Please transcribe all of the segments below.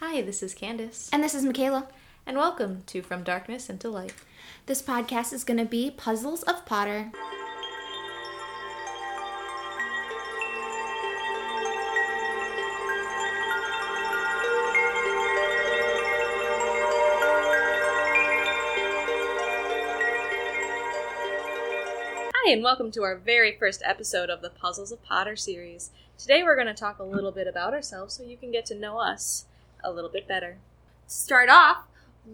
Hi, this is Candace. And this is Michaela. And welcome to From Darkness into Light. This podcast is going to be Puzzles of Potter. Hi, and welcome to our very first episode of the Puzzles of Potter series. Today we're going to talk a little bit about ourselves so you can get to know us a little bit better. To start off,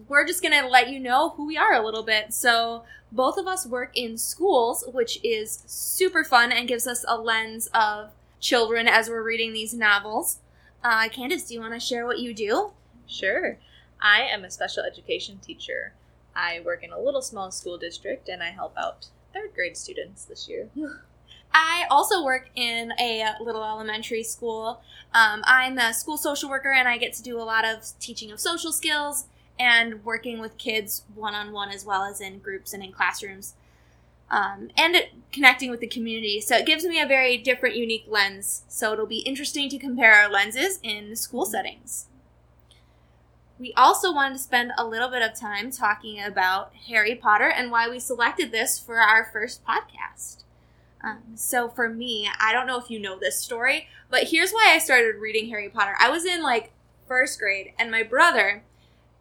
we're just going to let you know who we are a little bit. So, both of us work in schools, which is super fun and gives us a lens of children as we're reading these novels. Uh, Candace, do you want to share what you do? Sure. I am a special education teacher. I work in a little small school district and I help out third grade students this year. I also work in a little elementary school. Um, I'm a school social worker and I get to do a lot of teaching of social skills and working with kids one on one as well as in groups and in classrooms. Um, and connecting with the community. So it gives me a very different, unique lens. So it'll be interesting to compare our lenses in school settings. We also wanted to spend a little bit of time talking about Harry Potter and why we selected this for our first podcast. Um, so for me, I don't know if you know this story, but here's why I started reading Harry Potter. I was in like first grade, and my brother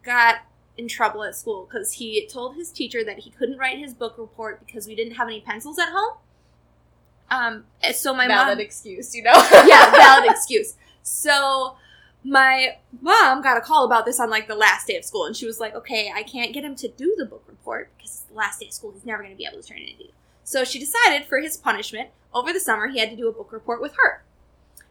got in trouble at school because he told his teacher that he couldn't write his book report because we didn't have any pencils at home. Um, so my Valid mom, excuse, you know? yeah, valid excuse. So my mom got a call about this on like the last day of school, and she was like, "Okay, I can't get him to do the book report because it's the last day of school. He's never going to be able to turn it into." So she decided for his punishment over the summer, he had to do a book report with her.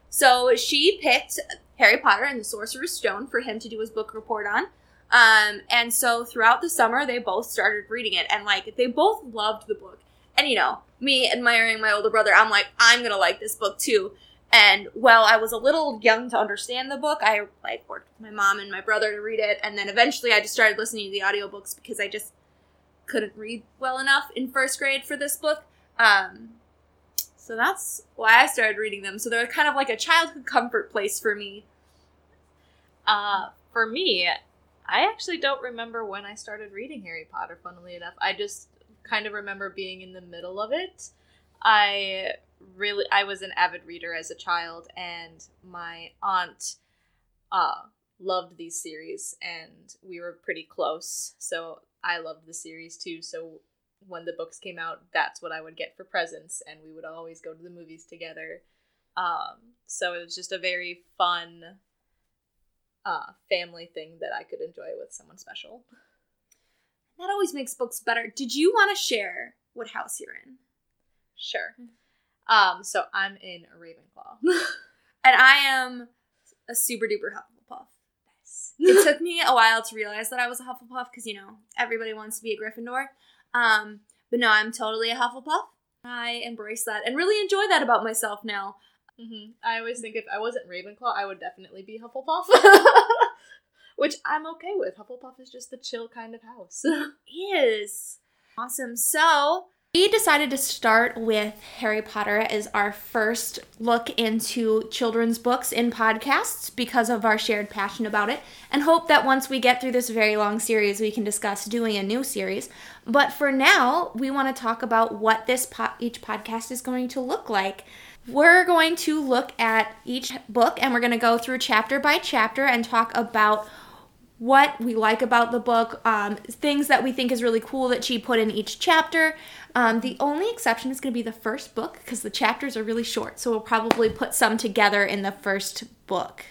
So she picked Harry Potter and the Sorcerer's Stone for him to do his book report on. Um, and so throughout the summer, they both started reading it, and like they both loved the book. And you know, me admiring my older brother, I'm like, I'm gonna like this book too. And while I was a little young to understand the book, I like worked with my mom and my brother to read it, and then eventually I just started listening to the audiobooks because I just couldn't read well enough in first grade for this book. Um, so that's why I started reading them. So they're kind of like a childhood comfort place for me. Uh, for me, I actually don't remember when I started reading Harry Potter, funnily enough. I just kind of remember being in the middle of it. I really I was an avid reader as a child and my aunt uh loved these series and we were pretty close. So I loved the series too. So when the books came out, that's what I would get for presents and we would always go to the movies together. Um so it was just a very fun uh, family thing that I could enjoy with someone special. That always makes books better. Did you want to share what house you're in? Sure. Um, so I'm in Ravenclaw. And I am a super duper Hufflepuff. It took me a while to realize that I was a Hufflepuff because you know everybody wants to be a Gryffindor. Um, but no, I'm totally a Hufflepuff. I embrace that and really enjoy that about myself now. hmm I always think if I wasn't Ravenclaw, I would definitely be Hufflepuff. Which I'm okay with. Hufflepuff is just the chill kind of house. Is awesome. So We decided to start with Harry Potter as our first look into children's books in podcasts because of our shared passion about it, and hope that once we get through this very long series, we can discuss doing a new series. But for now, we want to talk about what this po- each podcast is going to look like. We're going to look at each book and we're going to go through chapter by chapter and talk about what we like about the book, um, things that we think is really cool that she put in each chapter. Um, the only exception is going to be the first book because the chapters are really short, so we'll probably put some together in the first book.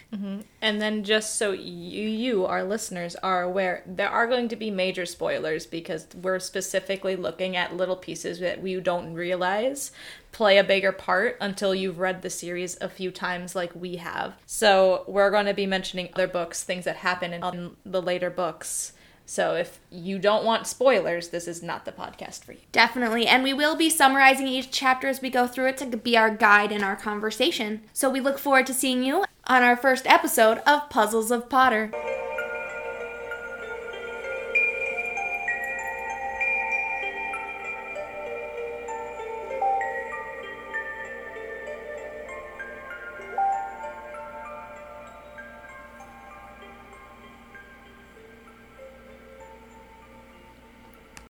And then just so you, you, our listeners, are aware, there are going to be major spoilers because we're specifically looking at little pieces that we don't realize play a bigger part until you've read the series a few times like we have. So we're going to be mentioning other books, things that happen in the later books. So if you don't want spoilers, this is not the podcast for you. Definitely, and we will be summarizing each chapter as we go through it to be our guide in our conversation. So we look forward to seeing you on our first episode of Puzzles of Potter.